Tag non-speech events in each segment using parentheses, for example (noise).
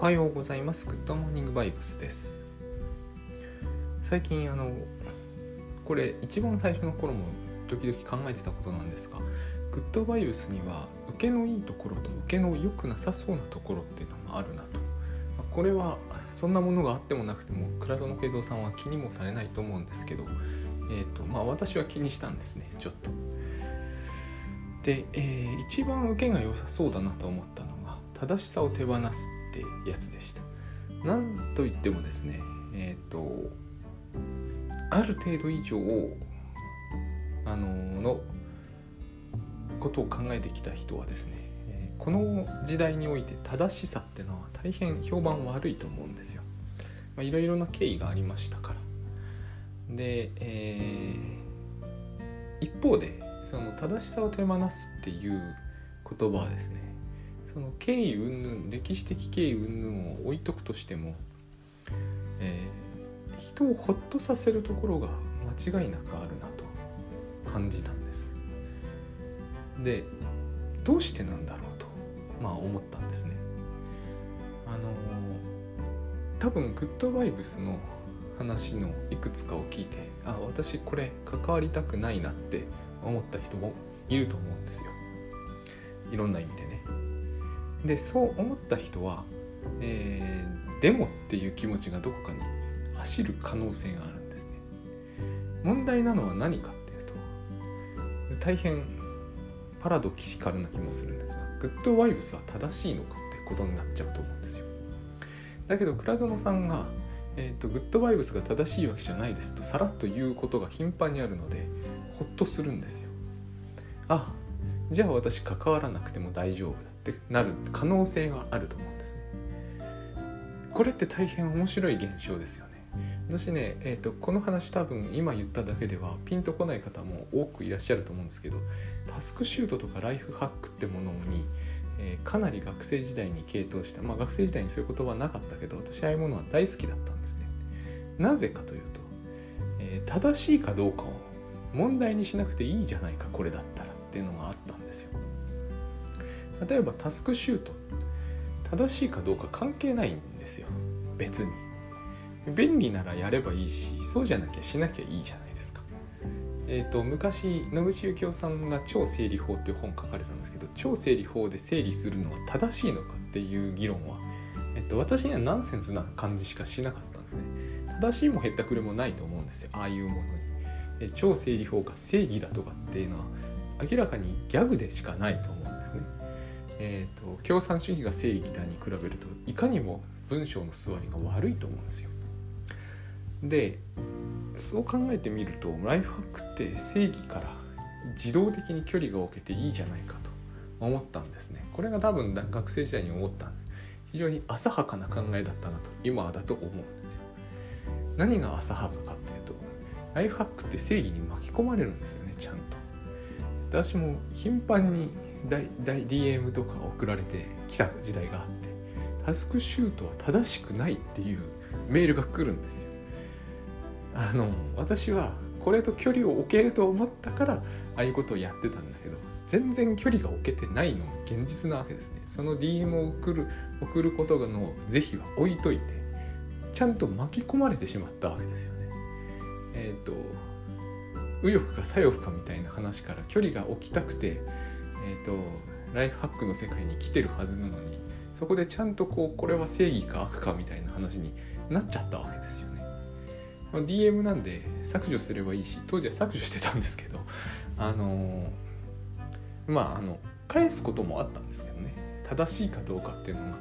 おはようございます。グッドモーニングバイブスです。最近あのこれ一番最初の頃も時々考えてたことなんですが、グッドバイブスには受けのいいところと受けの良くなさそうなところっていうのがあるなと。これはそんなものがあってもなくても倉園慶三さんは気にもされないと思うんですけど、えっ、とまあ私は気にしたんですね。ちょっと。で、えー一番受けが良さそうだなと思ったのが正しさを手放すってやつでした。なんといってもですねえっ、とある程度以上あののことを考えてきた人はですね、この時代において正しさってのは大変評判悪いと思うんですよ。まあいろいろな経緯がありましたから。で、えー一方でその正しさを手放すっていう言葉はですねその経緯云々歴史的経緯云々を置いとくとしても、えー人をホッとさせるところが間違いなくあるなと感じたんです。でどうしてなんだろうとまあ思ったんですね。あのー多分グッドバイブスの話のいくつかを聞いてあ私これ関わりたくないなって思った人もいると思うんですよ。いろんな意味でね。でそう思った人は、えーでもっていう気持ちがどこかに走る可能性があるんですね。問題なのは何かっていうと大変パラドキシカルな気もするんですがグッドワイブスは正しいのかってことになっちゃうと思うんですよ。だけど倉園さんが、えーと「グッドバイブスが正しいわけじゃないです」とさらっと言うことが頻繁にあるのでほっとするんですよ。あじゃあ私関わらなくても大丈夫だ。ってなる可能性があると思うんですね。これって大変面白い現象ですよね。私ね、えー、とこの話多分今言っただけではピンとこない方も多くいらっしゃると思うんですけどタスクシュートとかライフハックってものに、えーかなり学生時代に傾倒したまあ学生時代にそういう言葉はなかったけど私ああいうものは大好きだったんですね。なぜかというと、えー正しいかどうかを問題にしなくていいじゃないかこれだったらっていうのがあったんですよ。例えばタスクシュート。正しいかどうか関係ないんですよ。別に。便利ならやればいいしそうじゃなきゃしなきゃいいじゃないですか。えっ、と昔野口幸雄さんが「超整理法」っていう本書かれたんですけど超整理法で整理するのは正しいのかっていう議論は、えっと私にはナンセンスな感じしかしなかったんですね。正しいもへったくれもないと思うんですよ。ああいうものに。え超整理法が正義だとかっていうのは明らかにギャグでしかないと思うんですね。えー、と共産主義が正義だに比べるといかにも文章の座りが悪いと思うんですよ。でそう考えてみるとライフハックって正義から自動的に距離が置けていいじゃないかと思ったんですね。これが多分学生時代に思ったんです。非常に浅はかな考えだったなと今だと思うんですよ。何が浅はかかっていうとライフハックって正義に巻き込まれるんですよねちゃんと私も頻繁に DM とか送られてきた時代があってタスクシュートは正しくないっていうメールが来るんですよ。あの私はこれと距離を置けると思ったからああいうことをやってたんだけど全然距離が置けてないのが現実なわけですね。その DM を送る送ることの是非は置いといてちゃんと巻き込まれてしまったわけですよね。えっ、と右翼か左翼かみたいな話から距離が置きたくて、えー、とライフハックの世界に来てるはずなのにそこでちゃんとこうこれは正義か悪かみたいな話になっちゃったわけですよね。まあ、DM なんで削除すればいいし当時は削除してたんですけどあのーまああの返すこともあったんですけどね正しいかどうかっていうのが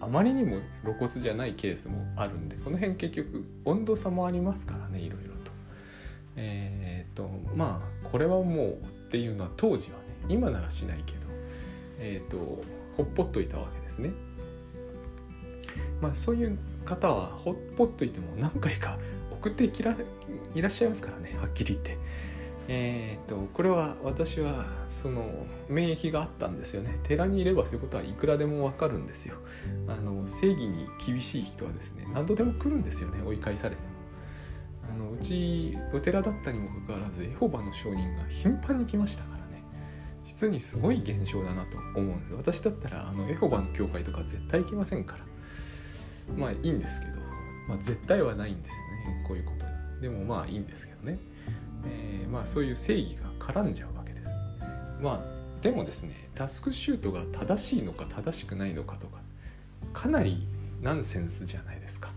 あまりにも露骨じゃないケースもあるんでこの辺結局温度差もありますからねいろいろと。えーっとまあこれはもうっていうのは当時はね今ならしないけどえーっとほっぽっといたわけですね。まあそういう方はほっぽっといても何回か (laughs) 送ってきらいらっしゃいますからねはっきり言って。えー、とこれは私はその免疫があったんですよね寺にいればそういうことはいくらでもわかるんですよあの正義に厳しい人はですね何度でも来るんですよね追い返されてもあのうちお寺だったにもかかわらずエホバの証人が頻繁に来ましたから実にすごい現象だなと思うんです私だったらあのエホバの教会とか絶対行きませんから。まあいいんですけど、まあ、絶対はないんですね。こういうこと。にでもまあいいんですけどね、えー、まあそういう正義が絡んじゃうわけです。まあでもですねタスクシュートが正しいのか正しくないのかとかかなりナンセンスじゃないですか。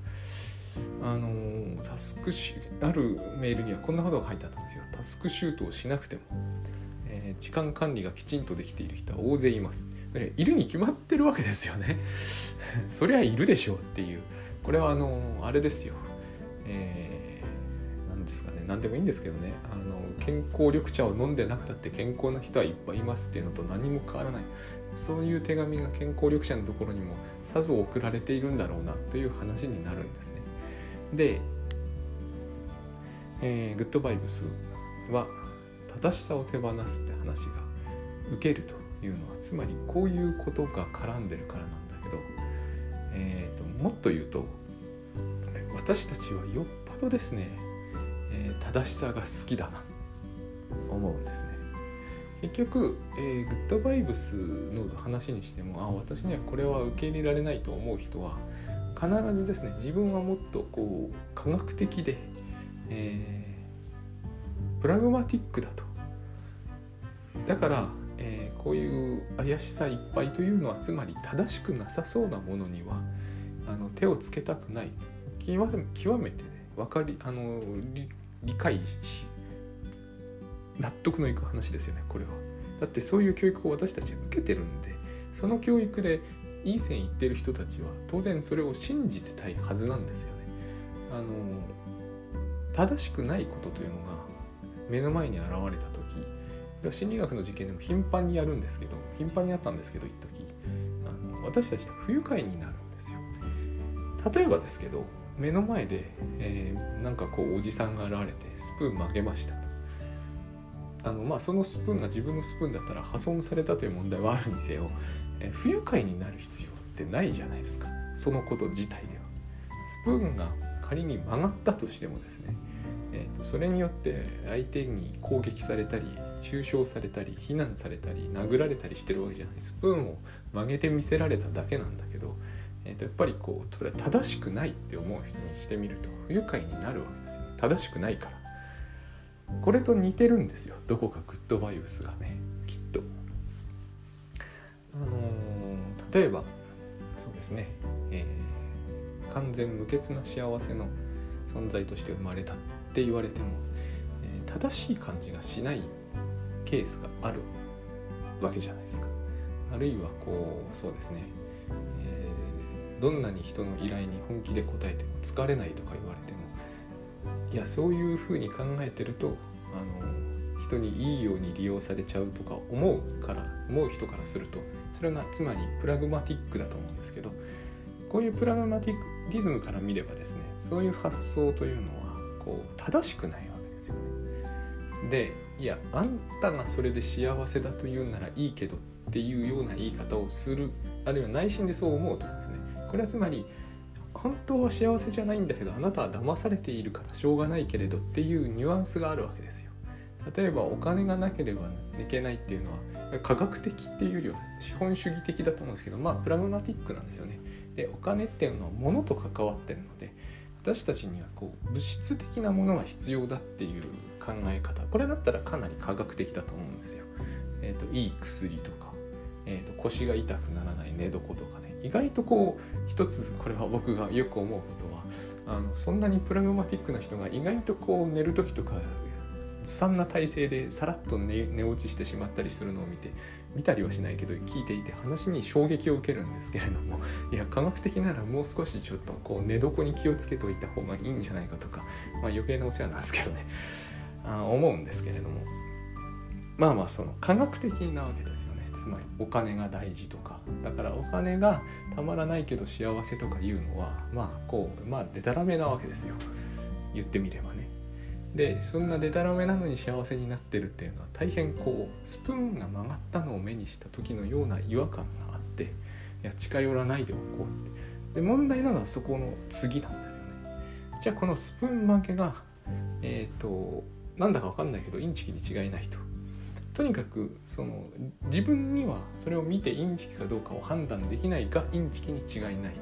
あのタスクシュあるメールにはこんなことが書いてあったんですよ。タスクシュートをしなくても、時間管理がきちんとできている人は大勢います。いるに決まってるわけですよね。(laughs) そりゃいるでしょうっていう。これはあのあれですよ。えー、何ですかね。何でもいいんですけどね。あの健康緑茶を飲んでなくたって健康な人はいっぱいいますっていうのと何も変わらない。そういう手紙が健康緑茶のところにもさぞ送られているんだろうなという話になるんですね。で、えー、グッドバイブスは正しさを手放すって話が受けるというのはつまりこういうことが絡んでるからなんだけど、えーと、もっと言うと私たちはよっぽどですね、えー、正しさが好きだな思うんですね。結局、えー、グッドバイブスの話にしてもあ私にはこれは受け入れられないと思う人は必ずですね自分はもっとこう科学的で、えー、プラグマティックだとだから、えー、こういう怪しさいっぱいというのはつまり正しくなさそうなものにはあの手をつけたくない極めてね分かりあの理解し納得のいく話ですよねこれはだってそういう教育を私たちは受けてるんでその教育でいい線いってる人たちは当然それを信じてたいはずなんですよね。あの正しくないことというのが目の前に現れた時心理学の事件でも頻繁にやるんですけど頻繁にあったんですけど一時あの私たちは不愉快になるんですよ。例えばですけど目の前で、えー、なんかこうおじさんが現れてスプーン曲げました。あのまあ、そのスプーンが自分のスプーンだったら破損されたという問題はあるにせよえ不愉快になる必要ってないじゃないですかそのこと自体ではスプーンが仮に曲がったとしてもですね、それによって相手に攻撃されたり中傷されたり非難されたり殴られたりしてるわけじゃない。スプーンを曲げて見せられただけなんだけど、えー、とやっぱりこうそれは正しくないって思う人にしてみると不愉快になるわけですよ正しくないから。これと似てるんですよ。どこかグッドバイブスがね。きっと。あのー、例えばそうですね、えー、完全無欠な幸せの存在として生まれた。って言われても、えー、正しい感じがしないケースがあるわけじゃないですか。あるいはこうそうですね、えー、どんなに人の依頼に本気で答えても疲れないとか言われてもいやそういうふうに考えてるとあの人にいいように利用されちゃうとか思うから思う人からするとそれがつまりプラグマティックだと思うんですけどこういうプラグマティックリズムから見ればですねそういう発想というのはこう正しくないわけですよね。でいやあんたがそれで幸せだと言うならいいけどっていうような言い方をするあるいは内心でそう思うとですねこれはつまり本当は幸せじゃないんだけどあなたは騙されているからしょうがないけれどっていうニュアンスがあるわけですよ。例えばお金がなければいけないっていうのは科学的っていうよりは資本主義的だと思うんですけどまあプラグマティックなんですよね。でお金っていうのは物と関わってるので私たちにはこう物質的なものが必要だっていう考え方これだったらかなり科学的だと思うんですよ。えーと、いい薬とか、えーと、腰が痛くならない寝床とかね意外とこう一つこれは僕がよく思うことはあのそんなにプラグマティックな人が意外とこう寝る時とかずさんな体勢でさらっと寝落ちしてしまったりするのを見て見たりはしないけど聞いていて話に衝撃を受けるんですけれども (laughs) いや科学的ならもう少しちょっとこう寝床に気をつけておいた方がいいんじゃないかとか、まあ、余計なお世話なんですけどね。(laughs) あ思うんですけれども。まあまあその科学的なわけですよね。つまりお金が大事とか。だからお金がたまらないけど幸せとかいうのはまあこうまあでたらめなわけですよ。言ってみればね。でそんなデタラメなのに幸せになってるっていうのは大変こうスプーンが曲がったのを目にした時のような違和感があっていや近寄らないでおこうって。で問題なのはそこの次なんですよね。じゃあこのスプーン負けがえっ、ー、となんだか分かんないけどインチキに違いないと。とにかくその自分にはそれを見てインチキかどうかを判断できないがインチキに違いない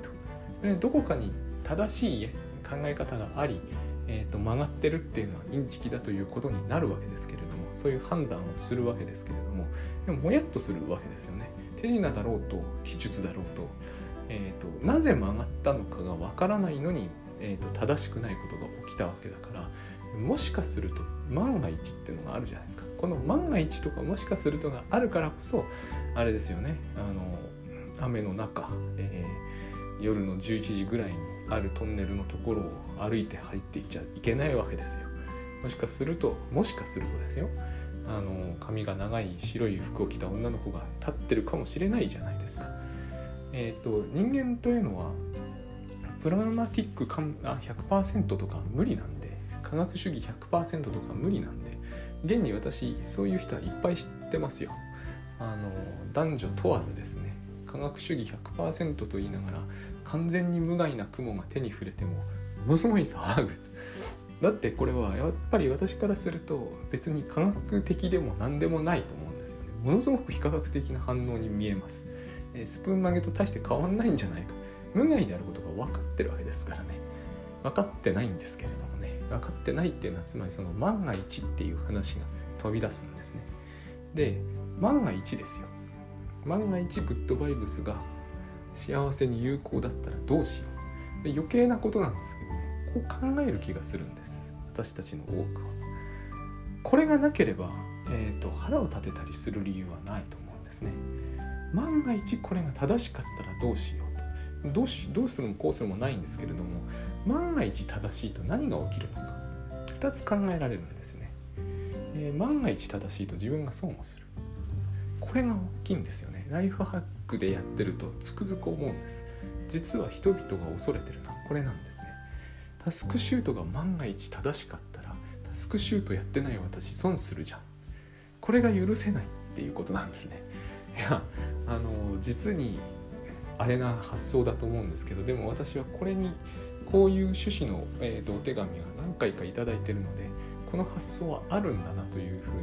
と。でどこかに正しい考え方があり、えーと、曲がってるっていうのはインチキだということになるわけですけれどもそういう判断をするわけですけれどもでももやっとするわけですよね。手品だろうと秘術だろうと,、えーと、なぜ曲がったのかがわからないのに、えーと、と正しくないことが起きたわけだからもしかすると万が一っていうのがあるじゃないですか。この万が一とかもしかするとがあるからこそあれですよね。あの雨の中、えー、夜の11時ぐらいにあるトンネルのところを歩いて入っていっちゃいけないわけですよもしかするともしかするとですよあの髪が長い白い服を着た女の子が立ってるかもしれないじゃないですか。えっ、ー、と人間というのはプラマティックかあ100%とか無理なんで科学主義100%とか無理なんで現に私そういう人はいっぱい知ってますよ。あの男女問わずですね科学主義100%と言いながら完全に無害な雲が手に触れてもものすごい騒ぐ。だってこれはやっぱり私からすると別に科学的でも何でもないと思うんですよね。ものすごく非科学的な反応に見えます。スプーン曲げと大して変わんないんじゃないか。無害であることが分かってるわけですからね。分かってないんですけれどもね。分かってないっていうのはつまりその万が一っていう話が飛び出すんですね。で万が一ですよ。万が一グッドバイブスが幸せに有効だったらどうしよう余計なことなんですけどねこう考える気がするんです私たちの多くは。これがなければ、えーと、腹を立てたりする理由はないと思うんですね。万が一これが正しかったらどうしようと。どうしどうするもこうするもないんですけれども万が一正しいと何が起きるのか2つ考えられるんですね、えー、万が一正しいと自分が損をするこれが大きいんですよね。ライフハックでやってるとつくづく思うんです。実は人々が恐れてるのはこれなんですね。タスクシュートが万が一正しかったらタスクシュートやってない私損するじゃん。これが許せないっていうことなんですね。いやあの実にあれな発想だと思うんですけどでも私はこれにこういう趣旨の、えーと、お手紙が何回か頂いてるのでこの発想はあるんだなというふうに、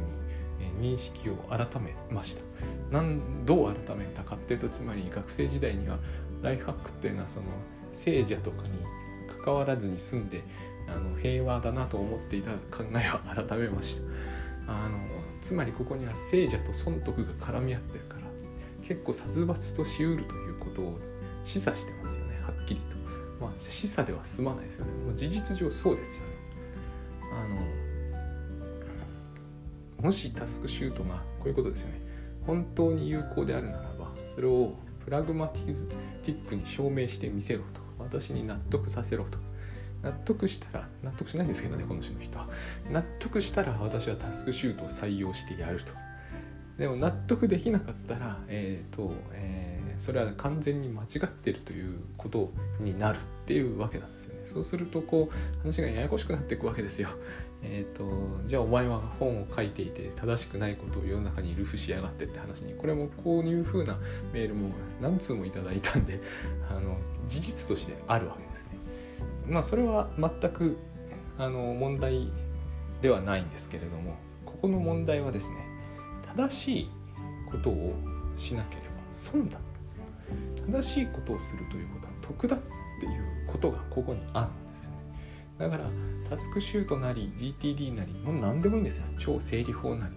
えー、認識を改めました。なんどう改めたかっていうとつまり学生時代にはライフハックっていうのはその聖者とかに関わらずに済んであの平和だなと思っていた考えを改めました。あのつまりここには聖者と損得が絡み合ってるから結構殺伐としうるということを示唆してますよねはっきりとまあ示唆では済まないですよね。もう事実上そうですよね。あのもしタスクシュートがこういうことですよね。本当に有効であるならばそれをプラグマティックに証明してみせろと。私に納得させろと。納得したら納得しないんですけどねこの人の人は。納得したら私はタスクシュートを採用してやると。でも納得できなかったらえっ、ー、と、えー、それは完全に間違ってるということになるっていうわけなんですよね。そうするとこう話がややこしくなっていくわけですよ。(laughs) えっ、ー、とじゃあお前は本を書いていて正しくないことを世の中にルフしやがってって話に。これもこういう風なメールも何通もいただいたんで (laughs) あの事実としてあるわけですね。まあそれは全くあの問題ではないんですけれどもここの問題はですね正しいことをしなければ損だ。正しいことをするということは得だ。っていうことがここにあるんですよね。だからタスクシュートなり GTD なりもう何でもいいんですよ。超整理法なり。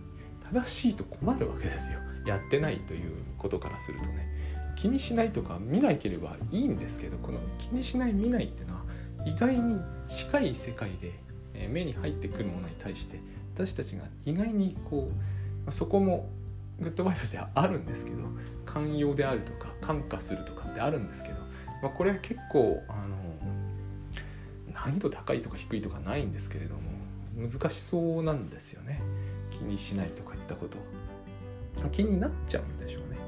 正しいと困るわけですよ。やってないということからするとね。気にしないとか見なければいいんですけどこの気にしない見ないっていうのは意外に近い世界で目に入ってくるものに対して私たちが意外にこうそこもグッドバイブスではあるんですけど寛容であるとか感化するとかってあるんですけど、まあ、これは結構あの難易度高いとか低いとかないんですけれども難しそうなんですよね。気にしないとか言ったこと。気になっちゃうんでしょうね。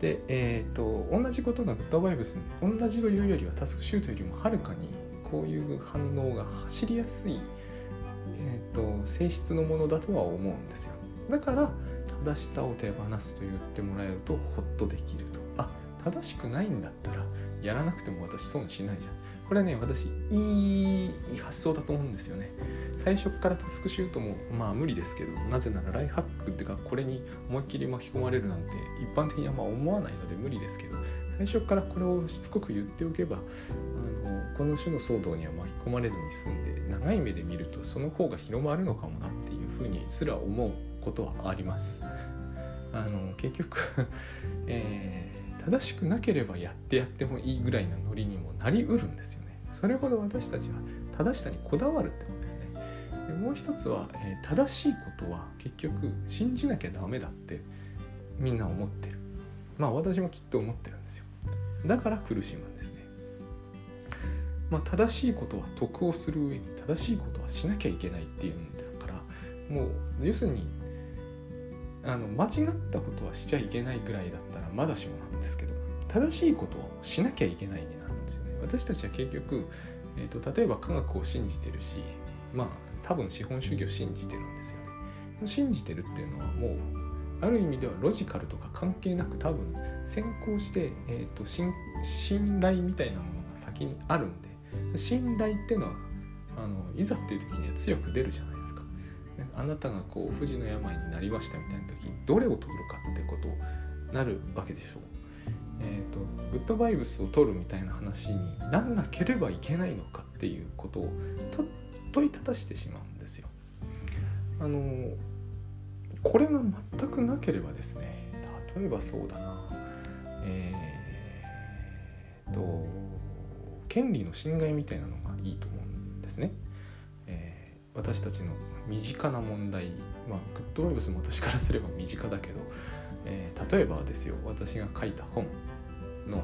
で、えーと、同じことがグッドバイブスに同じというよりはタスクシュートよりもはるかにこういう反応が走りやすい、えーと、性質のものだとは思うんですよ。だから正しさを手放すと言ってもらえるとホッとできると。あ正しくないんだったらやらなくても私損しないじゃんこれね私いい発想だと思うんですよね最初からタスクシュートもまあ無理ですけどなぜならライハックっていうかこれに思いっきり巻き込まれるなんて一般的にはまあ思わないので無理ですけど最初からこれをしつこく言っておけばあのこの種の騒動には巻き込まれずに済んで長い目で見るとその方が広まるのかもなっていうふうにすら思うことはあります。あの結局 (laughs) えー、正しくなければやってやってもいいぐらいなノリにもなりうるんですよね。それほど私たちは正しさにこだわるってことですね。でもう一つは、えー、正しいことは結局信じなきゃダメだってみんな思ってる。まあ私もきっと思ってるんですよ。だから苦しむんですね。まあ正しいことは得をする上に正しいことはしなきゃいけないっていうんだからもう要するにあの間違ったことはしちゃいけないぐらいだったらまだしもなんですけど正しいことをしなきゃいけないになるんですよね。私たちは結局、えーと、例えば科学を信じてるしまあ多分資本主義を信じてるんですよね。信じてるっていうのはもうある意味ではロジカルとか関係なく多分先行して、えーと、と信頼みたいなものが先にあるんで信頼っていうのはあのいざっていう時には強く出るじゃないあなたがこう不治の病になりましたみたいな時どれを取るかってことになるわけでしょう。えーと、グッドバイブスを取るみたいな話になんなければいけないのかっていうことを問いただしてしまうんですよ。あのこれが全くなければですね例えばそうだなえー、と権利の侵害みたいなのがいいと思うんですね。えー、私たちの身近な問題まあグッドバイブスも私からすれば身近だけど、えー、例えばですよ私が書いた本の、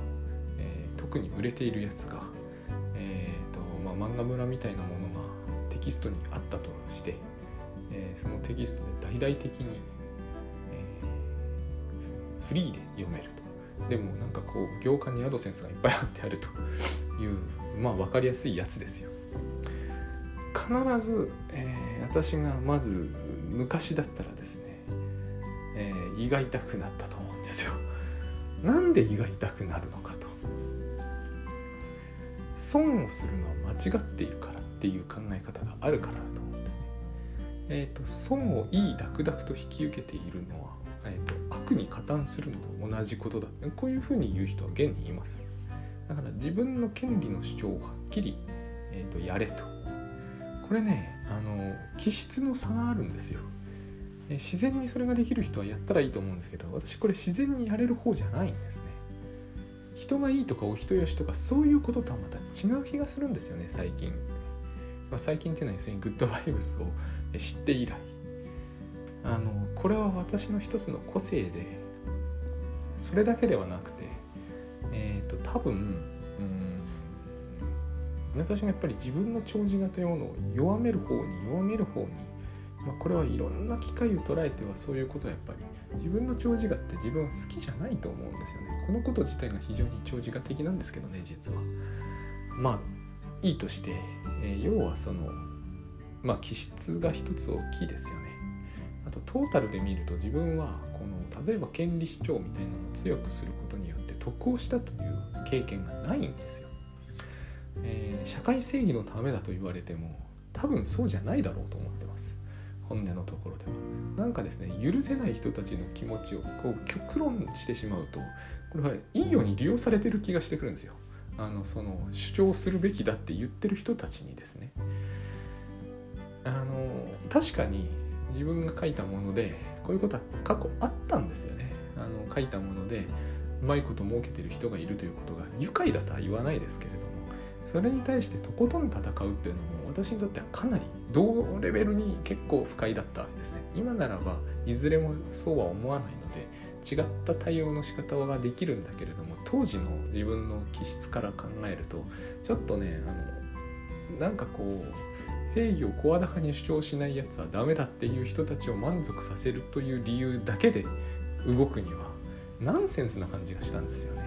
えー、特に売れているやつが、えーとまあ、漫画村みたいなものがテキストにあったとして、えー、そのテキストで大々的に、え、フリーで読めると。でもなんかこう行間にアドセンスがいっぱいあってあると。いうまあ分かりやすいやつですよ。必ず、えー、私がまず昔だったらですね、えー、胃が痛くなったと思うんですよ。(laughs) なんで胃が痛くなるのかと。損をするのは間違っているからっていう考え方があるからだと思うんですね。えっ、ー、と損をいいダクダクと引き受けているのは、えーと、悪に加担するのと同じことだこういうふうに言う人は現にいます。だから自分の権利の主張をはっきり、えーとやれとこれねあの気質の差があるんですよ。自然にそれができる人はやったらいいと思うんですけど私これ自然にやれる方じゃないんですね。人がいいとかお人よしとかそういうこととはまた違う気がするんですよね最近、まあ、最近っていうのは要するにグッドバイブスを知って以来。あのこれは私の一つの個性でそれだけではなくてえっ、ー、と多分私がやっぱり自分の長寿画というものを弱める方に弱める方に、まあ、これはいろんな機会を捉えてはそういうことはやっぱり自分の長寿画って自分は好きじゃないと思うんですよね。このこと自体が非常に長寿画的なんですけどね実は。まあいいとして、えー、要はそのまあ気質が一つ大きいですよね。あとトータルで見ると自分はこの例えば権利主張みたいなのを強くすることによって得をしたという経験がないんですよ。えー、社会正義のためだと言われても多分そうじゃないだろうと思ってます。本音のところでは。なんかですね許せない人たちの気持ちをこう極論してしまうとこれはいいように利用されてる気がしてくるんですよ。あのその主張するべきだって言ってる人たちにですね。あの確かに自分が書いたものでこういうことは過去あったんですよね。あの書いたものでうまいこと儲けてる人がいるということが愉快だとは言わないですけれどそれに対してとことん戦うっていうのも私にとってはかなり同レベルに結構不快だったわけですね。今ならばいずれもそうは思わないので違った対応の仕方ができるんだけれども当時の自分の気質から考えるとちょっとねあのなんかこう正義を声高に主張しないやつはダメだっていう人たちを満足させるという理由だけで動くにはナンセンスな感じがしたんですよね。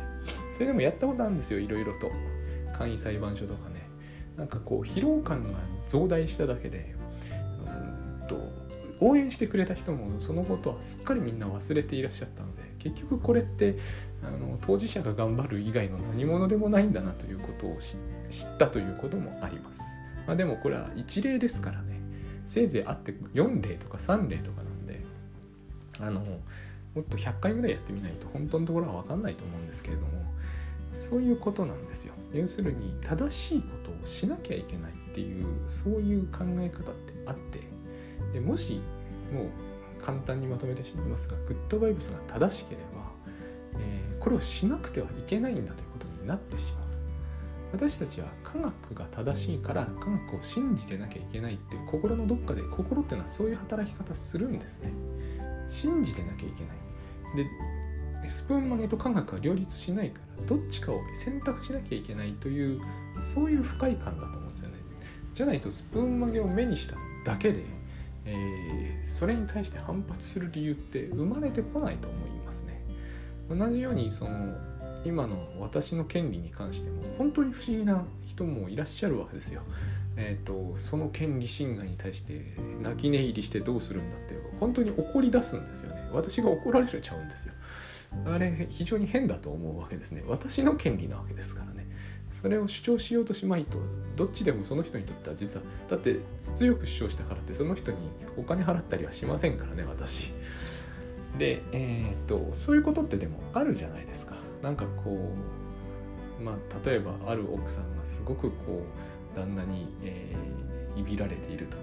それでもやったことあるんですよいろいろと。簡易裁判所とかねなんかこう疲労感が増大しただけでうんと応援してくれた人もそのことはすっかりみんな忘れていらっしゃったので結局これってあの当事者が頑張る以外の何者でもないんだなということを知ったということもあります。まあ、でもこれは一例ですからねせいぜいあって4例とか3例とかなんであのもっと100回ぐらいやってみないと本当のところは分かんないと思うんですけれどもそういうことなんですよ。要するに正しいことをしなきゃいけないっていうそういう考え方ってあって。でもしもう簡単にまとめてしまいますがグッドバイブスが正しければ、えー、これをしなくてはいけないんだということになってしまう。私たちは科学が正しいから科学を信じてなきゃいけないっていう心のどっかで心っていうのはそういう働き方するんですね。信じてなきゃいけない。でスプーン曲げと科学は両立しないからどっちかを選択しなきゃいけないというそういう不快感だと思うんですよねじゃないとスプーン曲げを目にしただけで、えー、それに対して反発する理由って生まれてこないと思いますね同じようにその今の私の権利に関しても本当に不思議な人もいらっしゃるわけですよ。えーと、その権利侵害に対して泣き寝入りしてどうするんだって本当に怒り出すんですよね。私が怒られちゃうんですよ。あれ非常に変だと思うわけですね。私の権利なわけですからね。それを主張しようとしまいとどっちでもその人にとっては実はだって強く主張したからってその人にお金払ったりはしませんからね私。でえっ、とそういうことってでもあるじゃないですか。なんかこうまあ例えばある奥さんがすごくこう旦那に、えー、いびられている、と、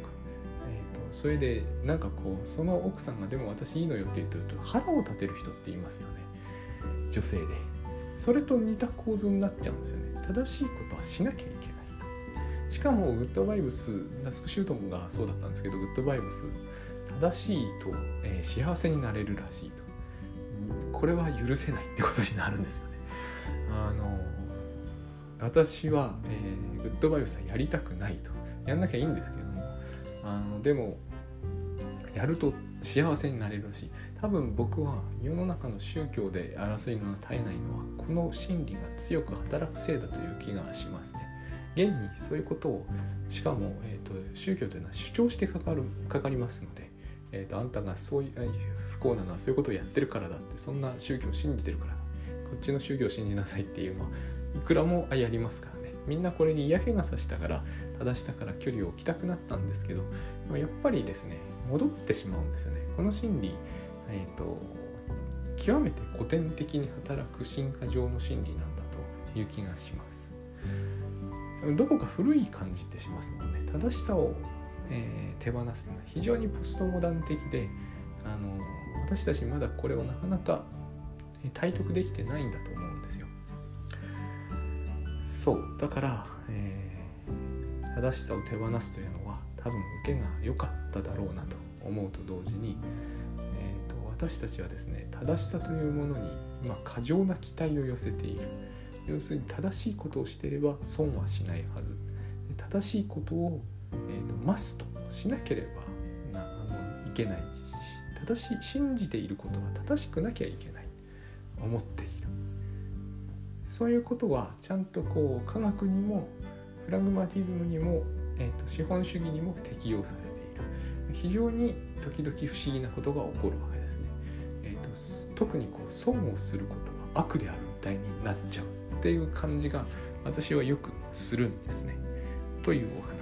それでなんかこうその奥さんがでも私いいのよって言ってると腹を立てる人っていますよね。女性で。それと似た構図になっちゃうんですよね。正しいことはしなきゃいけない。しかもグッドバイブスナスクシュートンがそうだったんですけどグッドバイブス正しいと、えー、幸せになれるらしいと。これは許せないってことになるんですよね。あの私は、えー、グッドバイブスはやりたくないと。やんなきゃいいんですけどあのでもやると幸せになれるし多分僕は世の中の宗教で争いが絶えないのはこの心理が強く働くせいだという気がしますね。現にそういうことをしかも、えーと、宗教というのは主張してかかるかかりますのでえーと、あんたがそういう不幸なのはそういうことをやってるからだってそんな宗教を信じてるからこっちの宗教を信じなさいっていうのはいくらもやりますからねみんなこれに嫌気がさしたから正しさから距離を置きたくなったんですけどやっぱりですね戻ってしまうんですよね。この心理、えーと、極めて古典的に働く進化上の心理なんだという気がします。どこか古い感じってしますもんね。正しさをえー、手放すのは非常にポストモダン的であの私たちまだこれをなかなか体得できてないんだと思うんですよ。そう。だから、えー、正しさを手放すというのは多分受けが良かっただろうなと思うと同時に、えーと、私たちはですね正しさというものに今過剰な期待を寄せている。要するに正しいことをしていれば損はしないはず。正しいことをえーと、マストしなければなあのいけないし正しい信じていることは正しくなきゃいけない。思っている。そういうことはちゃんとこう科学にもプラグマティズムにも、えーと、資本主義にも適用されている。非常に時々不思議なことが起こるわけですね、えーと、特にこう損をすることは悪であるみたいになっちゃうっていう感じが私はよくするんですね。というお話。